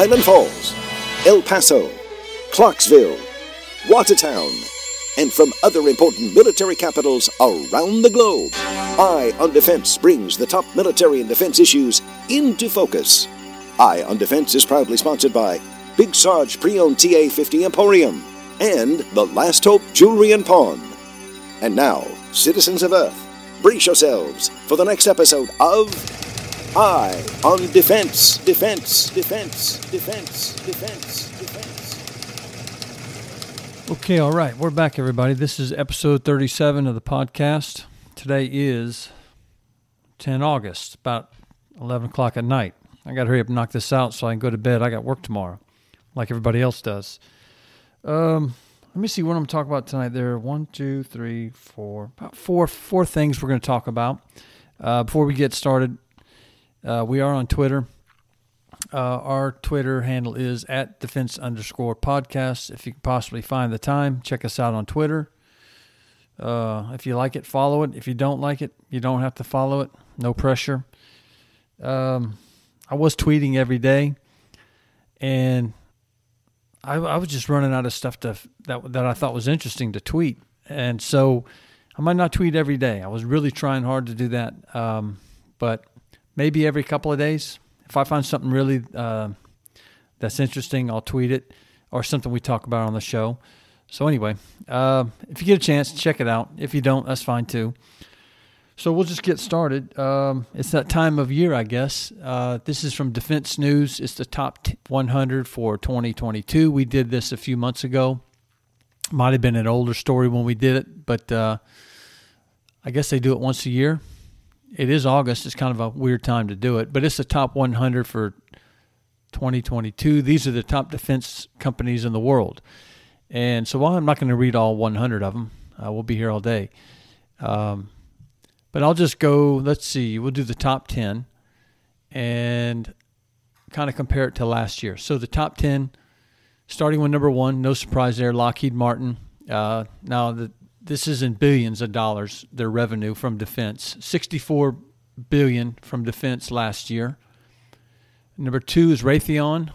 Highland Falls, El Paso, Clarksville, Watertown, and from other important military capitals around the globe. Eye on Defense brings the top military and defense issues into focus. Eye on Defense is proudly sponsored by Big Sarge Pre-Owned TA 50 Emporium and The Last Hope Jewelry and Pawn. And now, citizens of Earth, brace yourselves for the next episode of Eye on Defense, Defense, Defense, Defense, Defense, Defense. Okay, all right. We're back, everybody. This is episode 37 of the podcast. Today is 10 August, about 11 o'clock at night. I got to hurry up and knock this out so I can go to bed. I got work tomorrow, like everybody else does. Um, let me see what I'm talking about tonight. There are one, two, three, four, about four, four things we're going to talk about. Uh, before we get started, uh, we are on Twitter. Uh, our Twitter handle is at defense underscore podcast. If you can possibly find the time, check us out on Twitter. Uh, if you like it, follow it. If you don't like it, you don't have to follow it. No pressure. Um, I was tweeting every day, and I, I was just running out of stuff to, that that I thought was interesting to tweet, and so I might not tweet every day. I was really trying hard to do that, um, but maybe every couple of days. If I find something really uh, that's interesting, I'll tweet it, or something we talk about on the show. So anyway, uh, if you get a chance, check it out. If you don't, that's fine too. So we'll just get started. Um, it's that time of year, I guess. Uh, this is from Defense News. It's the top 100 for 2022. We did this a few months ago. Might have been an older story when we did it, but uh, I guess they do it once a year. It is August. It's kind of a weird time to do it, but it's the top 100 for 2022. These are the top defense companies in the world. And so while I'm not going to read all 100 of them, uh, we'll be here all day. Um, but I'll just go, let's see, we'll do the top 10 and kind of compare it to last year. So the top 10, starting with number one, no surprise there, Lockheed Martin. Uh, now, the, this is in billions of dollars, their revenue from defense. 64 billion from defense last year. Number two is Raytheon,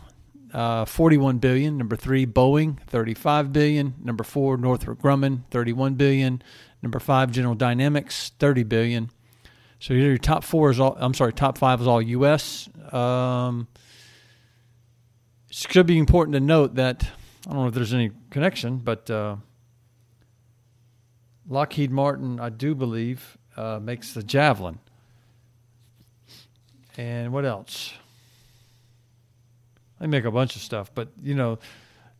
uh, 41 billion. Number three, Boeing, 35 billion. Number four, Northrop Grumman, 31 billion. Number five, General Dynamics, 30 billion. So your top four is all. I'm sorry, top five is all U.S. Um, it should be important to note that I don't know if there's any connection, but uh, Lockheed Martin, I do believe, uh, makes the Javelin. And what else? They make a bunch of stuff, but you know,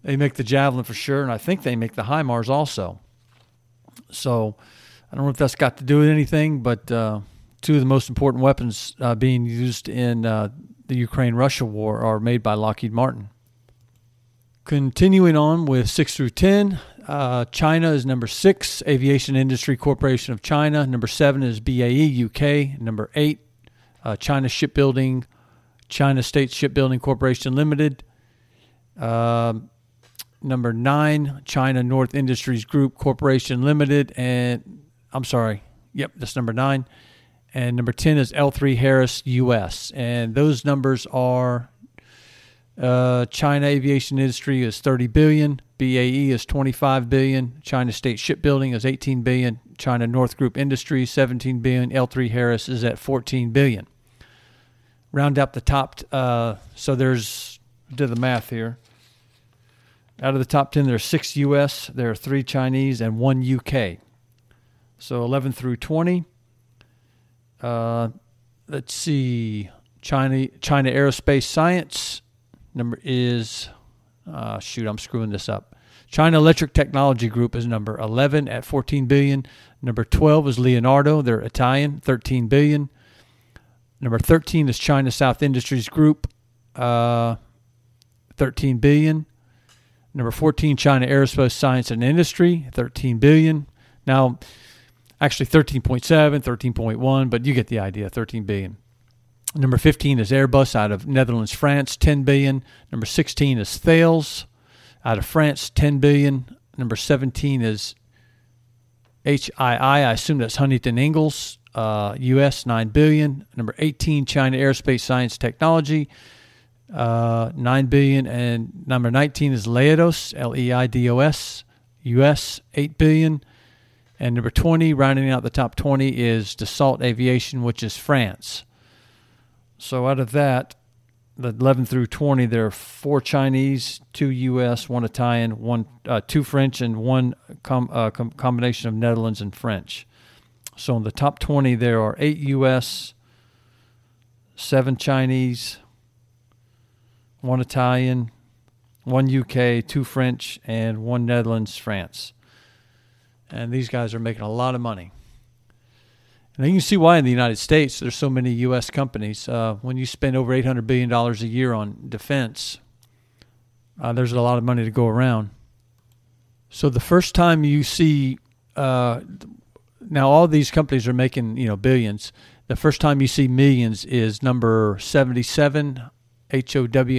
they make the Javelin for sure, and I think they make the HIMARS also. So I don't know if that's got to do with anything, but uh, two of the most important weapons uh, being used in uh, the Ukraine Russia war are made by Lockheed Martin. Continuing on with 6 through 10, uh, China is number 6, Aviation Industry Corporation of China. Number 7 is BAE UK. Number 8, uh, China Shipbuilding, China State Shipbuilding Corporation Limited. Uh, number 9, China North Industries Group Corporation Limited. And I'm sorry, yep, that's number 9. And number 10 is L3 Harris US. And those numbers are uh, China aviation industry is 30 billion. BAE is 25 billion. China State Shipbuilding is 18 billion. China North Group Industries 17 billion. L3 Harris is at 14 billion. Round up the top. Uh, so there's did the math here. Out of the top 10, there's six U.S., there are three Chinese, and one U.K. So 11 through 20. Uh, let's see. China China Aerospace Science number is uh, shoot i'm screwing this up china electric technology group is number 11 at 14 billion. Number 12 is leonardo. They're italian 13 billion. Number 13 is china south industries group uh, 13 billion. Number 14 china aerospace science and industry 13 billion. Now actually 13.7 13.1 but you get the idea 13 billion. Number 15 is Airbus out of Netherlands, France, 10 billion. Number 16 is Thales out of France, 10 billion. Number 17 is HII. I assume that's Huntington Ingalls, uh, US, 9 billion. Number 18, China Aerospace Science Technology. uh, nine billion, and number nineteen is Leidos, L E I D O S, U.S. eight billion, and number twenty, rounding out the top twenty, is Dassault Aviation, which is France. So out of that, the 11 through 20, there are four Chinese, two U.S., one Italian, one uh, two French, and one com- uh, com- combination of Netherlands and French. So in the top 20, there are eight U.S., seven Chinese, one Italian, one UK, two French, and one Netherlands, France. And these guys are making a lot of money. And you can see why in the United States there's so many U.S. companies. Uh, when you spend over $800 billion a year on defense, uh, there's a lot of money to go around. So the first time you see, uh, now all these companies are making you know billions. The first time you see millions is number 77, HOW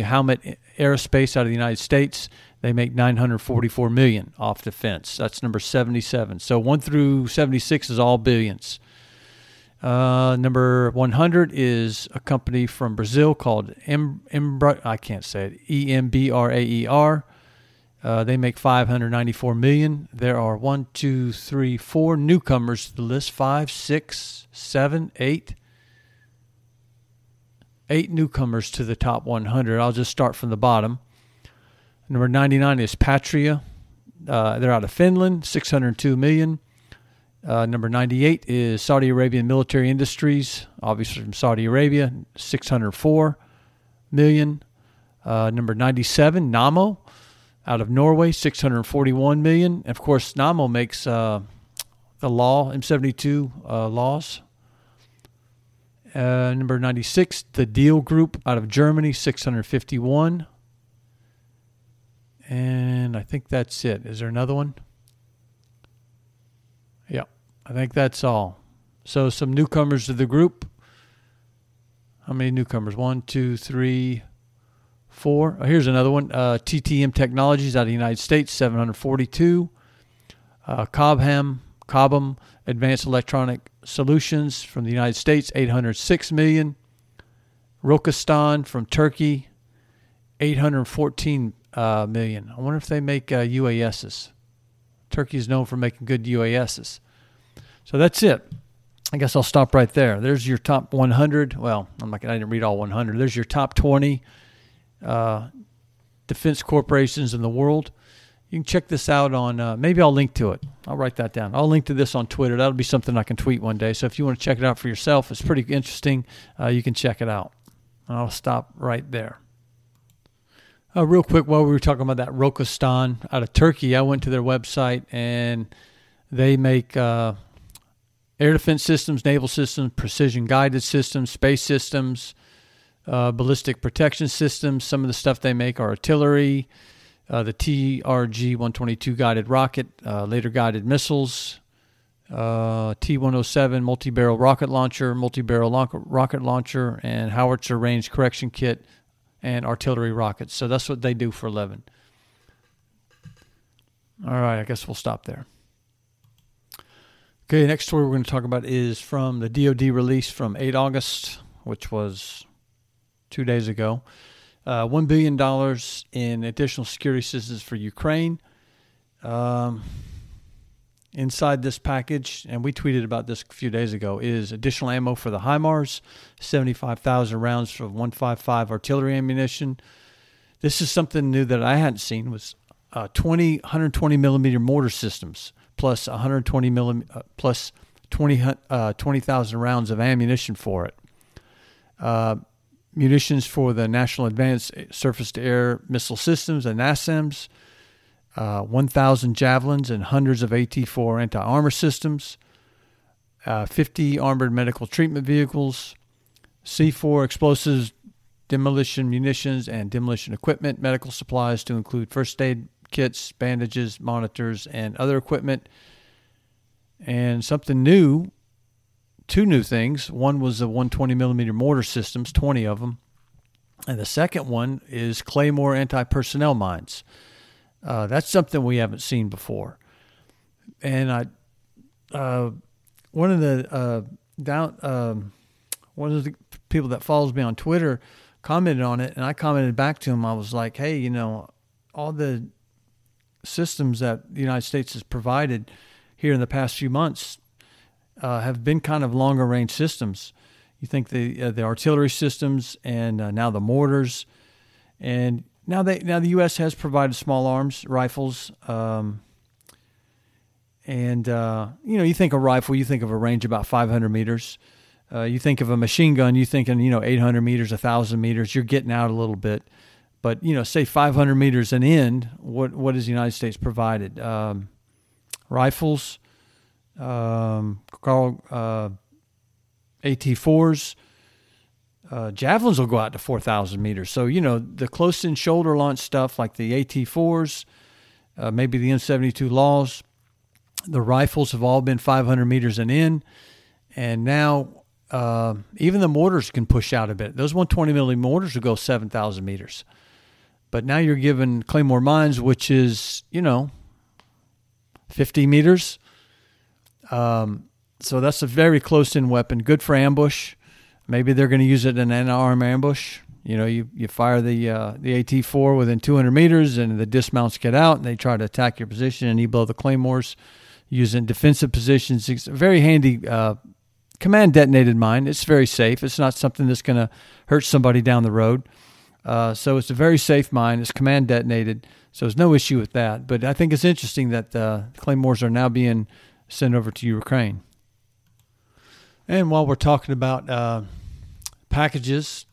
Howmet Aerospace out of the United States. They make 944 million off defense. That's number 77. So 1 through 76 is all billions. Uh, number 100 is a company from Brazil called Embra. I can't say it. E M B R A E R. Uh, they make 594 million. There are one, two, three, four newcomers to the list. Five, six, seven, eight. Eight newcomers to the top 100. I'll just start from the bottom. Number 99 is Patria. Uh, they're out of Finland, 602 million. Uh, number 98 is Saudi Arabian Military Industries, obviously from Saudi Arabia, 604 million. Uh, number 97, Nammo, out of Norway, 641 million. And of course, Nammo makes uh, the law, M72 uh, laws. Uh, number 96, the Diehl Group out of Germany, 651. And I think that's it. Is there another one? Yeah, I think that's all. So some newcomers to the group. How many newcomers? One, two, three, four. Oh, here's another one. Uh, TTM Technologies out of the United States, 742. Uh, Cobham, Cobham Advanced Electronic Solutions from the United States, 806 million. Roketsan from Turkey, 814 uh, million. I wonder if they make uh, UASs. Turkey is known for making good UASs. So that's it. I guess I'll stop right there. There's your top 100. Well, I'm not. I didn't read all 100. There's your top 20 uh, defense corporations in the world. You can check this out on. Uh, maybe I'll link to it. I'll write that down. I'll link to this on Twitter. That'll be something I can tweet one day. So if you want to check it out for yourself, it's pretty interesting. Uh, you can check it out. I'll stop right there. Uh, real quick, while we were talking about that Roketsan out of Turkey, I went to their website and they make uh, air defense systems, naval systems, precision guided systems, space systems, uh, ballistic protection systems. Some of the stuff they make are artillery, uh, the TRG 122 guided rocket, uh, laser guided missiles, uh, T 107 multi barrel rocket launcher, multi barrel rocket launcher, and howitzer range correction kit and artillery rockets. So that's what they do for 11. All right, I guess we'll stop there. Okay, next story we're going to talk about is from the DoD release from 8 August, which was two days ago. Uh, $1 billion in additional security assistance for Ukraine. Um, inside this package, and we tweeted about this a few days ago, is additional ammo for the HIMARS, 75,000 rounds for 155 artillery ammunition. This is something new that I hadn't seen was uh, 20 120 millimeter mortar systems plus 120 millimeter uh, plus 20 uh, 20,000 rounds of ammunition for it. Uh, munitions for the National Advanced Surface to Air Missile Systems, and NASAMS uh, 1,000 javelins and hundreds of AT 4 anti armor systems, uh, 50 armored medical treatment vehicles, C4 explosives, demolition munitions, and demolition equipment, medical supplies to include first aid kits, bandages, monitors, and other equipment. And something new, two new things. One was the 120 millimeter mortar systems, 20 of them. And the second one is Claymore anti personnel mines. Uh, that's something we haven't seen before. And I, uh, one of the uh, down, um, one of the people that follows me on Twitter commented on it, and I commented back to him. I was like, "Hey, you know, all the systems that the United States has provided here in the past few months uh, have been kind of longer range systems. You think the uh, the artillery systems and uh, now the mortars, and now they now the U.S. has provided small arms rifles." Um, and uh, you know, you think a rifle, you think of a range about 500 meters. Uh, you think of a machine gun, you think in you know 800 meters, 1,000 meters. You're getting out a little bit, but you know, say 500 meters and in. What what has the United States provided? Um, rifles, um, Carl, uh, AT4s. Uh, javelins will go out to 4,000 meters. So, you know, the close in shoulder launch stuff like the AT4s, uh, maybe the M72 Laws, the rifles have all been 500 meters and in, and now uh, even the mortars can push out a bit. Those 120 millimeter mortars will go 7,000 meters, but now you're given Claymore mines, which is you know 50 meters. Um, so that's a very close-in weapon, good for ambush. Maybe they're going to use it in an arm ambush. You know, you, you fire the uh, the AT4 within 200 meters, and the dismounts get out, and they try to attack your position, and you blow the claymores using defensive positions. It's a very handy uh, command detonated mine. It's very safe. It's not something that's going to hurt somebody down the road. Uh, so it's a very safe mine. It's command detonated, so there's no issue with that. But I think it's interesting that uh, claymores are now being sent over to Ukraine. And while we're talking about uh, packages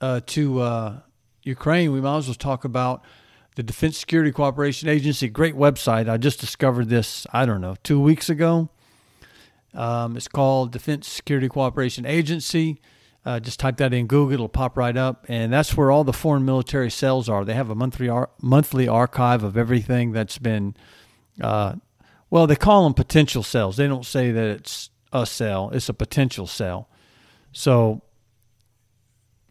uh, to uh, Ukraine, we might as well talk about the Defense Security Cooperation Agency. Great website. I just discovered this, I don't know, two weeks ago. Um, it's called Defense Security Cooperation Agency. Uh, just type that in Google, it'll pop right up, and that's where all the foreign military cells are. They have a monthly ar- monthly archive of everything that's been, uh, well, they call them potential cells. They don't say that it's a cell; it's a potential cell. So,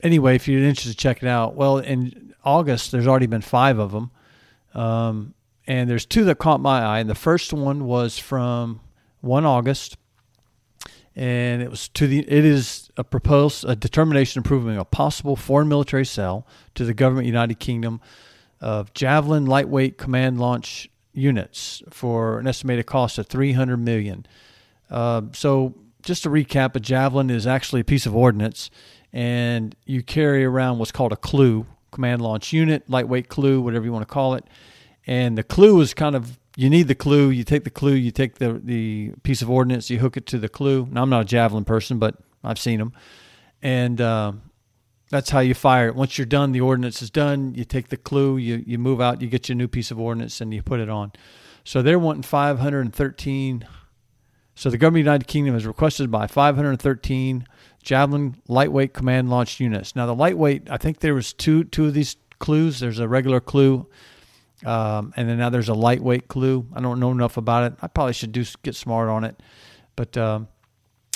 anyway, if you're interested, check it out. Well, in August, there's already been five of them. Um, and there's two that caught my eye. And the first one was from 1 August. And it was to the it is a proposed a determination approving a possible foreign military sale to the government United Kingdom of Javelin lightweight command launch units for an estimated cost of 300 million. Uh, so just to recap, a javelin is actually a piece of ordnance, and you carry around what's called a CLU, command launch unit, lightweight CLU, whatever you want to call it. And the CLU is kind of you need the CLU. You take the CLU, you take the the piece of ordnance, you hook it to the CLU. Now I'm not a javelin person, but I've seen them, and uh, that's how you fire it. Once you're done, the ordnance is done. You take the CLU, you you move out, you get your new piece of ordnance, and you put it on. So they're wanting 513. So the government of the United Kingdom has requested by 513 Javelin lightweight command launched units. Now the lightweight, I think there was two two of these CLUs. There's a regular CLU, um, and then now there's a lightweight CLU. I don't know enough about it. I probably should do get smart on it. But um,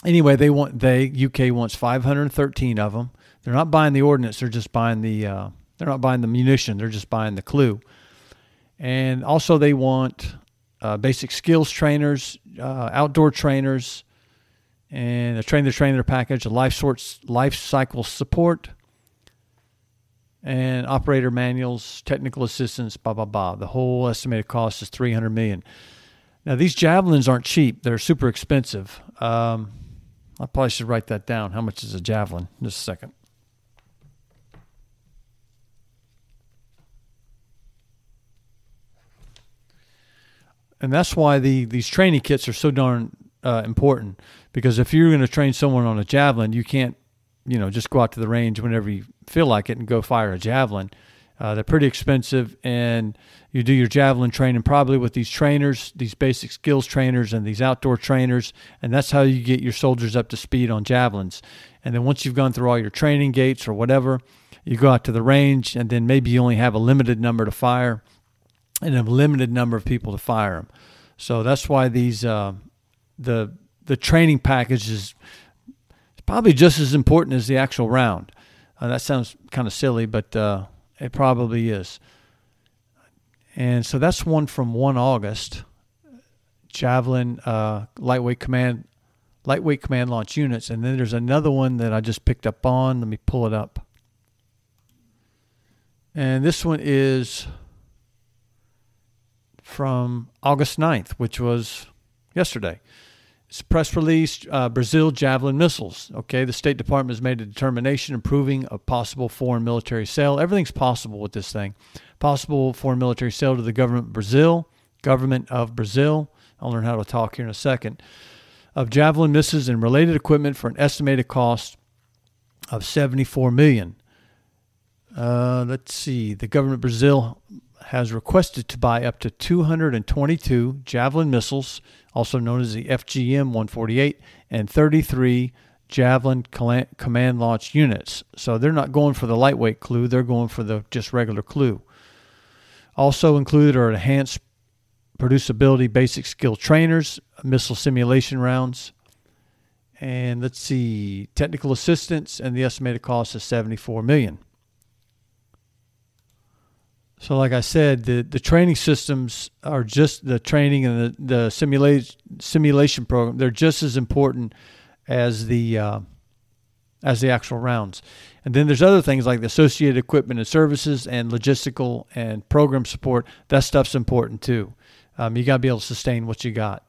anyway, they want they UK wants 513 of them. They're not buying the ordnance. They're just buying the uh, they're not buying the munition. They're just buying the CLU. And also they want uh, basic skills trainers, uh, outdoor trainers, and a train the trainer package, a life sorts life cycle support, and operator manuals, technical assistance, blah blah blah. The whole estimated cost is three hundred million. Now these javelins aren't cheap; they're super expensive. Um, I probably should write that down. How much is a javelin? Just a second. And that's why the these training kits are so darn uh, important because if you're going to train someone on a javelin, you can't, you know, just go out to the range whenever you feel like it and go fire a javelin. Uh, they're pretty expensive, and you do your javelin training probably with these trainers, these basic skills trainers, and these outdoor trainers, and that's how you get your soldiers up to speed on javelins. And then once you've gone through all your training gates or whatever, you go out to the range, and then maybe you only have a limited number to fire, and a limited number of people to fire them. So that's why these uh, the the training package is probably just as important as the actual round. Uh, that sounds kind of silly, but uh, it probably is. And so that's one from 1 August. Javelin uh, lightweight command lightweight command launch units, and then there's another one that I just picked up on. Let me pull it up. And this one is from August 9th, which was yesterday. Press release uh, Brazil Javelin missiles. Okay, the State Department has made a determination approving a possible foreign military sale. Everything's possible with this thing. Possible foreign military sale to the government of Brazil, government of Brazil. I'll learn how to talk here in a second. Of Javelin missiles and related equipment for an estimated cost of 74 million. Uh, let's see. The government of Brazil has requested to buy up to 222 Javelin missiles, also known as the FGM 148, and 33 Javelin command launch units. So they're not going for the lightweight CLU, they're going for the just regular CLU. Also included are enhanced producibility basic skill trainers, missile simulation rounds, and let's see, technical assistance, and the estimated cost is 74 million. So, like I said, the, the training systems are just the training and the, the simulation simulation program. They're just as important as the uh, as the actual rounds. And then there's other things like the associated equipment and services and logistical and program support. That stuff's important too. Um, you got to be able to sustain what you got.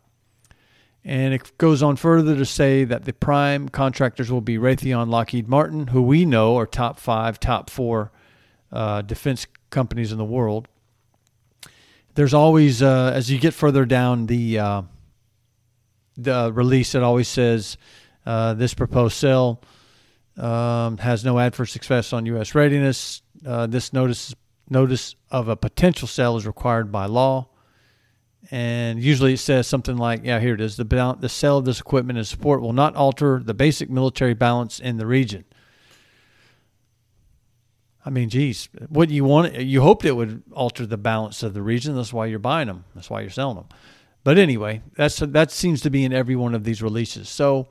And it goes on further to say that the prime contractors will be Raytheon, Lockheed Martin, who we know are top five, top four uh, defense companies in the world. There's always, uh, as you get further down the uh, the release, it always says uh, this proposed sale um, has no adverse effects on U.S. readiness. Uh, this notice notice of a potential sale is required by law, and usually it says something like, "Yeah, here it is. The the sale of this equipment and support will not alter the basic military balance in the region." I mean, geez, what you want, you hoped it would alter the balance of the region. That's why you're buying them. That's why you're selling them. But anyway, that's that seems to be in every one of these releases. So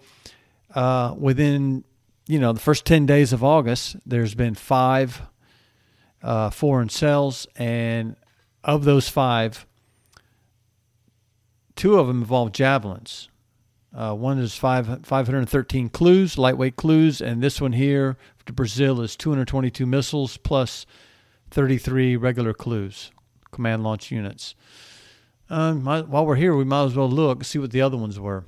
uh, within, you know, the first ten days of August, there's been five uh, foreign sales, and of those five, two of them involve javelins. Uh, one is five, 513 CLUs, lightweight CLUs, and this one here to Brazil is 222 missiles plus 33 regular CLUs, command launch units. Um, while we're here, we might as well look see what the other ones were.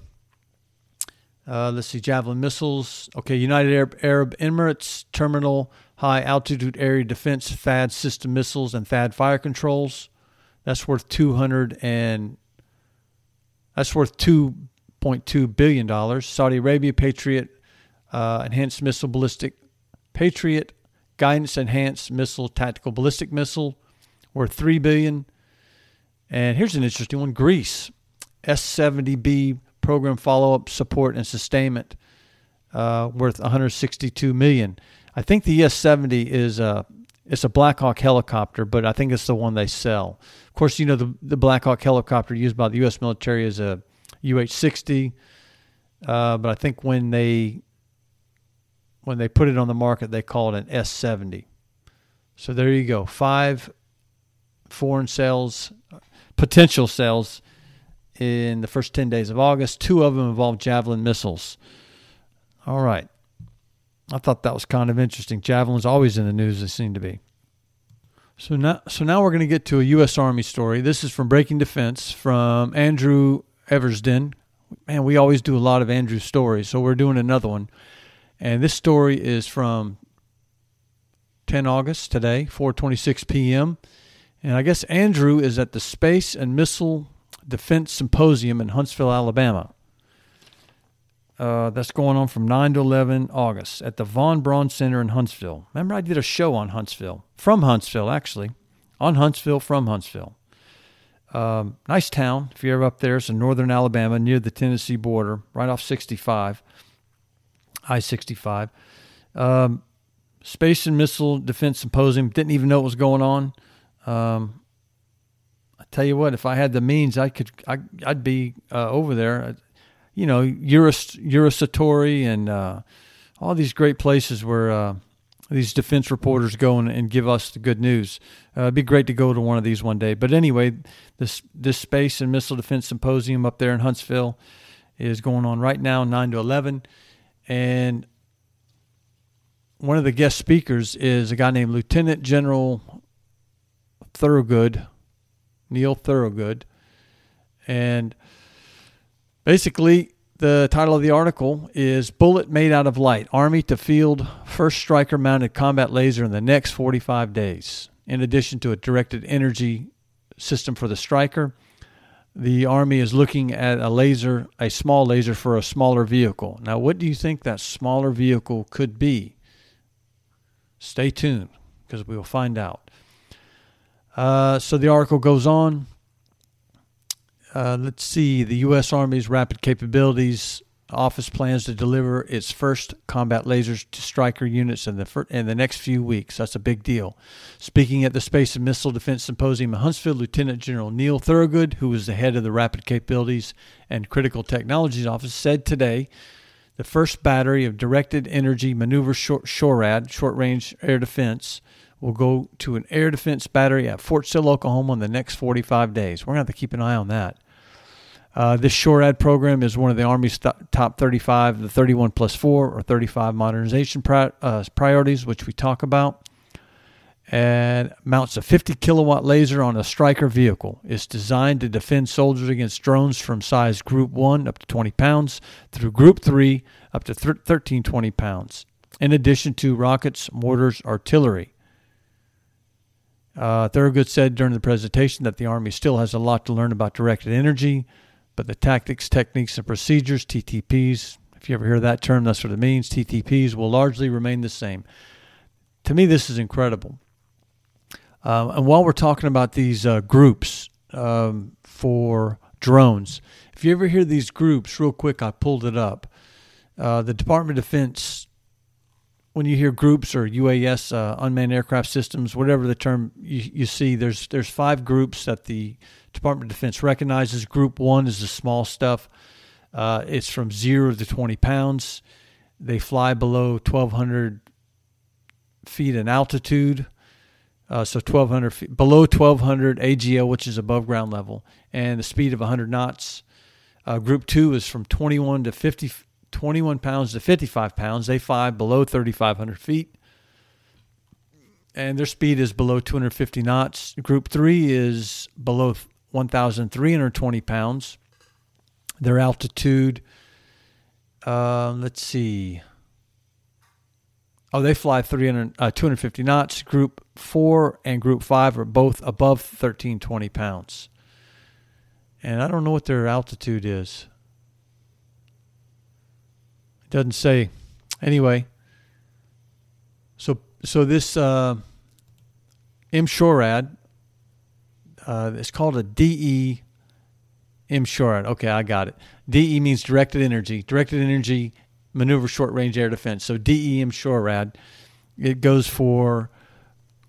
Uh, let's see, Javelin missiles. Okay, United Arab, Arab Emirates terminal high altitude area defense THAAD system missiles and THAAD fire controls. That's worth 200 and that's worth 2.2 billion dollars. Saudi Arabia Patriot uh, enhanced missile ballistic Patriot guidance enhanced missile tactical ballistic missile worth 3 billion. And here's an interesting one, Greece S70B program follow-up support and sustainment uh, worth 162 million. I think the S70 is a it's a Black Hawk helicopter, but I think it's the one they sell. Of course, you know the the Black Hawk helicopter used by the U.S. military is a UH-60, uh, but I think when they when they put it on the market, they call it an S70. So there you go. Five foreign sales, potential sales in the first 10 days of August. Two of them involve Javelin missiles. All right. I thought that was kind of interesting. Javelin's always in the news, they seem to be. So now, so now we're going to get to a U.S. Army story. This is from Breaking Defense from Andrew Eversden. Man, we always do a lot of Andrew stories, so we're doing another one. And this story is from 10 August today, 4:26 p.m. And I guess Andrew is at the Space and Missile Defense Symposium in Huntsville, Alabama. Uh, that's going on from 9 to 11 August at the Von Braun Center in Huntsville. Remember, I did a show on Huntsville, from Huntsville, actually, on Huntsville, from Huntsville. Um, nice town. If you're up there, it's in northern Alabama, near the Tennessee border, right off 65. I 65. Um, Space and Missile Defense Symposium. Didn't even know what was going on. Um, I tell you what, if I had the means, I could. I, would be uh, over there. You know, Eurus, Eurosatory and uh, all these great places where uh, these defense reporters go and, and, give us the good news. Uh, it'd be great to go to one of these one day. But anyway, this this Space and Missile Defense Symposium up there in Huntsville is going on right now, nine to eleven. And one of the guest speakers is a guy named Lieutenant General Thurgood, Neil Thurgood, and basically the title of the article is Bullet Made Out of Light Army to Field First Stryker Mounted Combat Laser in the Next 45 Days. In addition to a directed energy system for the Stryker, the Army is looking at a laser, a small laser for a smaller vehicle. Now, what do you think that smaller vehicle could be? Stay tuned because we will find out. Uh, so the article goes on. Uh, let's see. The U.S. Army's Rapid Capabilities Office plans to deliver its first combat lasers to Stryker units in the fir- in the next few weeks. That's a big deal. Speaking at the Space and Missile Defense Symposium in Huntsville, Lieutenant General Neil Thurgood, who is the head of the Rapid Capabilities and Critical Technologies Office, said today the first battery of directed energy maneuver short, SHORAD, short range air defense, will go to an air defense battery at Fort Sill, Oklahoma in the next 45 days. We're going to have to keep an eye on that. Uh, this SHORAD program is one of the Army's top 35, the 31 plus 4 or 35 modernization pri- uh, priorities, which we talk about. And mounts a 50 kilowatt laser on a Stryker vehicle. It's designed to defend soldiers against drones from size Group 1 up to 20 pounds through Group 3 up to 13, 20 pounds, in addition to rockets, mortars, artillery. Uh, Thurgood said during the presentation that the Army still has a lot to learn about directed energy but the tactics, techniques, and procedures, TTPs, if you ever hear that term, that's what it means, TTPs, will largely remain the same. To me, this is incredible. Uh, and while we're talking about these uh, groups um, for drones, if you ever hear these groups, real quick, I pulled it up. Uh, the Department of Defense, when you hear groups or UAS, uh, unmanned aircraft systems, whatever the term you, you see, there's there's five groups that the Department of Defense recognizes. Group one is the small stuff. Uh, it's from zero to 20 pounds. They fly below 1,200 feet in altitude. Uh, so 1,200 feet, below 1,200 AGL, which is above ground level, and the speed of 100 knots. Uh, group two is from 21 to 50, 21 pounds to 55 pounds. They fly below 3,500 feet and their speed is below 250 knots. Group three is below 1,320 pounds. Their altitude, uh, let's see. Oh, they fly 300, uh, 250 knots. Group 4 and Group 5 are both above 1320 pounds. And I don't know what their altitude is. It doesn't say. Anyway, so so this uh, MSHORAD uh, it's called a DE MSHORAD. Okay, I got it. DE means directed energy, directed energy maneuver short range air defense. So DE MSHORAD, it goes for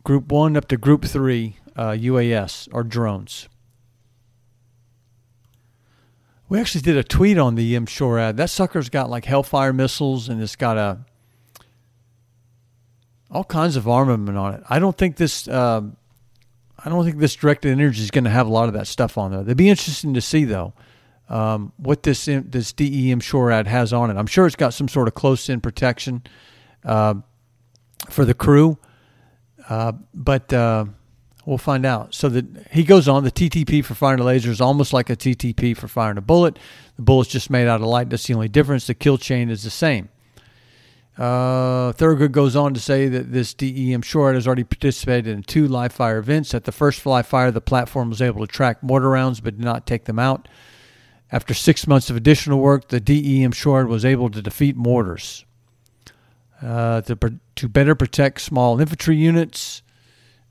Group 1 up to Group 3 uh, UAS or drones. We actually did a tweet on the MSHORAD. That sucker's got like Hellfire missiles and it's got a all kinds of armament on it. I don't think this uh, I don't think this directed energy is going to have a lot of that stuff on there. It'd be interesting to see though um, what this this DE M-SHORAD has on it. I'm sure it's got some sort of close in protection uh, for the crew, uh, but uh, we'll find out. So that he goes on, the TTP for firing a laser is almost like a TTP for firing a bullet. The bullet's just made out of light. That's the only difference. The kill chain is the same. Uh, Thurgood goes on to say that this DE M-SHORAD has already participated in two live fire events. At the first live fire, the platform was able to track mortar rounds but did not take them out. After six months of additional work, the DE M-SHORAD was able to defeat mortars. Uh, to, to better protect small infantry units,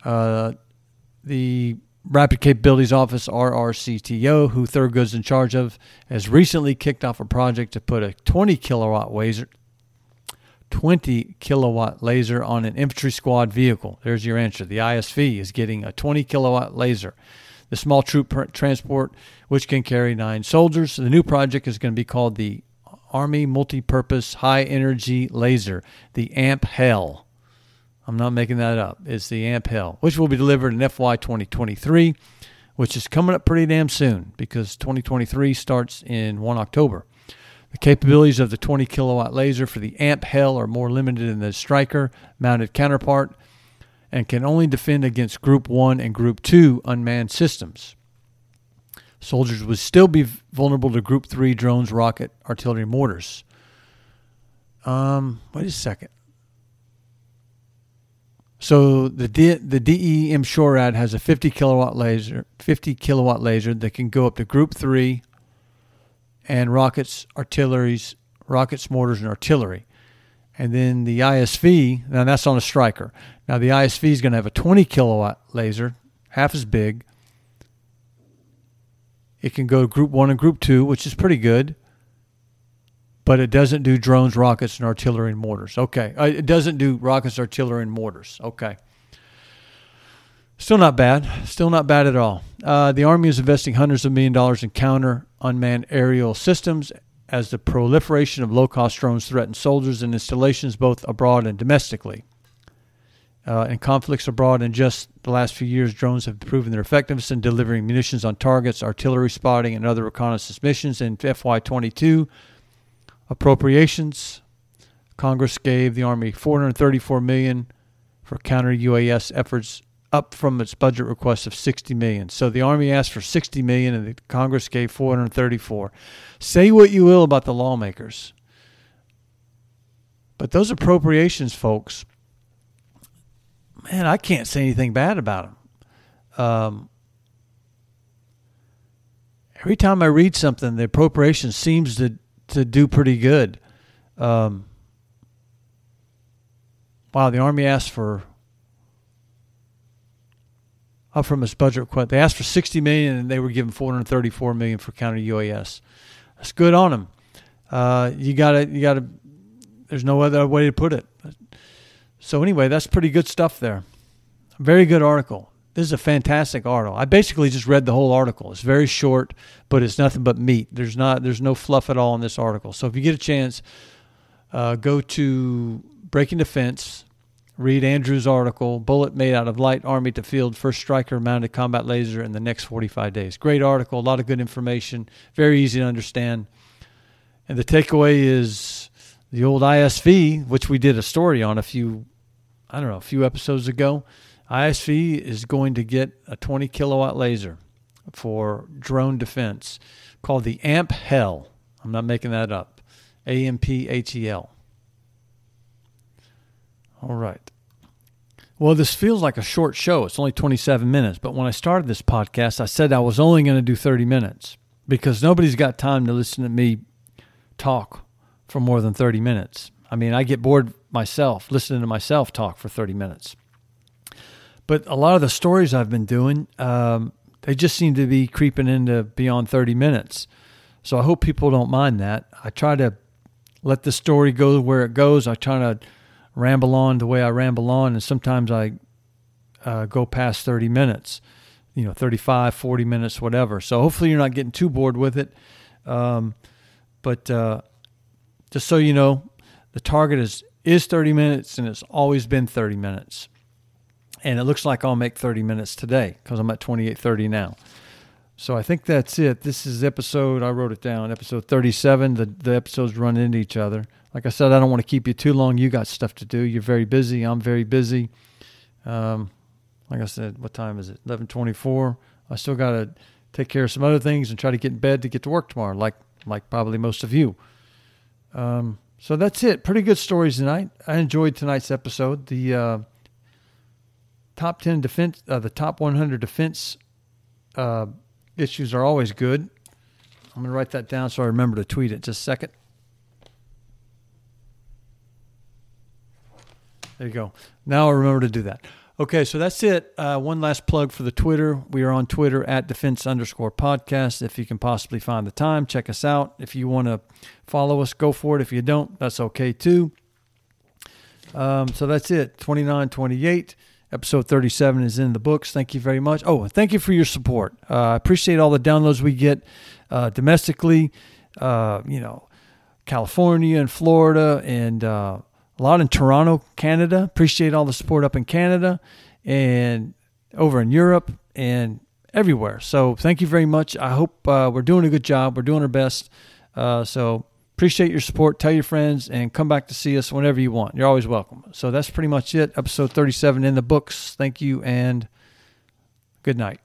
uh, the Rapid Capabilities Office, RCCTO, who Thurgood's in charge of, has recently kicked off a project to put a 20 kilowatt laser, 20 kilowatt laser on an infantry squad vehicle. There's your answer. The ISV is getting a 20 kilowatt laser. The small troop transport, which can carry nine soldiers. The new project is going to be called the Army Multi-Purpose High Energy Laser, the AMP HEL. I'm not making that up. It's the AMP HEL, which will be delivered in FY 2023, which is coming up pretty damn soon because 2023 starts in 1 October. The capabilities of the 20 kilowatt laser for the AMP HEL are more limited than the Stryker mounted counterpart. and can only defend against Group 1 and Group 2 unmanned systems. Soldiers would still be vulnerable to Group 3 drones, rocket, artillery, mortars. Um, wait a second. So the D, the DE M-SHORAD has a 50 kilowatt laser, 50 kilowatt laser that can go up to Group Three, and rockets, artilleries, rockets, mortars, and artillery. And then the ISV, now that's on a Stryker. Now the ISV is going to have a 20 kilowatt laser, half as big. It can go to Group One and Group Two, which is pretty good but it doesn't do drones, rockets, and artillery and mortars. Okay. Uh, it doesn't do rockets, artillery, and mortars. Okay. Still not bad. Still not bad at all. Uh, the Army is investing hundreds of million dollars in counter unmanned aerial systems as the proliferation of low cost drones threaten soldiers and installations both abroad and domestically. Uh, in conflicts abroad in just the last few years, drones have proven their effectiveness in delivering munitions on targets, artillery spotting, and other reconnaissance missions. In FY22, appropriations. Congress gave the Army 434 million for counter UAS efforts, up from its budget request of 60 million. So the Army asked for 60 million, and the Congress gave 434. Say what you will about the lawmakers, but those appropriations, folks, man, I can't say anything bad about them. Um, every time I read something, the appropriation seems to to do pretty good. Um, wow, the Army asked for up from its budget request. They asked for 60 million, and they were given 434 million for counter UAS. That's good on them. Uh, you got to, you got to. There's no other way to put it. So anyway, that's pretty good stuff there. Very good article. This is a fantastic article. I basically just read the whole article. It's very short, but it's nothing but meat. There's not there's no fluff at all in this article. So if you get a chance, uh, go to Breaking Defense, read Andrew's article, Bullet Made Out of Light Army to Field First Stryker Mounted Combat Laser in the Next 45 Days. Great article, a lot of good information, very easy to understand. And the takeaway is the old ISV, which we did a story on a few, I don't know, a few episodes ago. ISV is going to get a 20 kilowatt laser for drone defense called the AMP HEL. I'm not making that up. A M P H E L. All right. Well, this feels like a short show. It's only 27 minutes. But when I started this podcast, I said I was only going to do 30 minutes because nobody's got time to listen to me talk for more than 30 minutes. I mean, I get bored myself listening to myself talk for 30 minutes. But a lot of the stories I've been doing, um, they just seem to be creeping into beyond 30 minutes. So I hope people don't mind that. I try to let the story go where it goes. I try to ramble on the way I ramble on, and sometimes I uh, go past 30 minutes, you know, 35, 40 minutes, whatever. So hopefully you're not getting too bored with it. Um, but uh, just so you know, the target is is 30 minutes, and it's always been 30 minutes and it looks like I'll make 30 minutes today because I'm at 28:30 now. So I think that's it. This is episode I wrote it down, episode 37. The the episodes run into each other. Like I said, I don't want to keep you too long. You got stuff to do. You're very busy. I'm very busy. Um, like I said, what time is it? 11:24. I still got to take care of some other things and try to get in bed to get to work tomorrow, like like probably most of you. Um, so that's it. Pretty good stories tonight. I enjoyed tonight's episode. The uh, top 10 defense, uh, the top 100 defense uh, issues are always good. I'm going to write that down so I remember to tweet it. Just a second. There you go. Now I remember to do that. Okay, so that's it. Uh, one last plug for the Twitter. We are on Twitter at defense underscore podcast. If you can possibly find the time, check us out. If you want to follow us, go for it. If you don't, that's okay too. Um, so that's it. 29, 28. Episode 37 is in the books. Thank you very much. Oh, thank you for your support. Uh, I appreciate all the downloads we get uh, domestically, uh, you know, California and Florida, and uh, a lot in Toronto, Canada. Appreciate all the support up in Canada and over in Europe and everywhere. So thank you very much. I hope uh, we're doing a good job. We're doing our best. Uh, so Appreciate your support. Tell your friends and come back to see us whenever you want. You're always welcome. So that's pretty much it. Episode 37 in the books. Thank you and good night.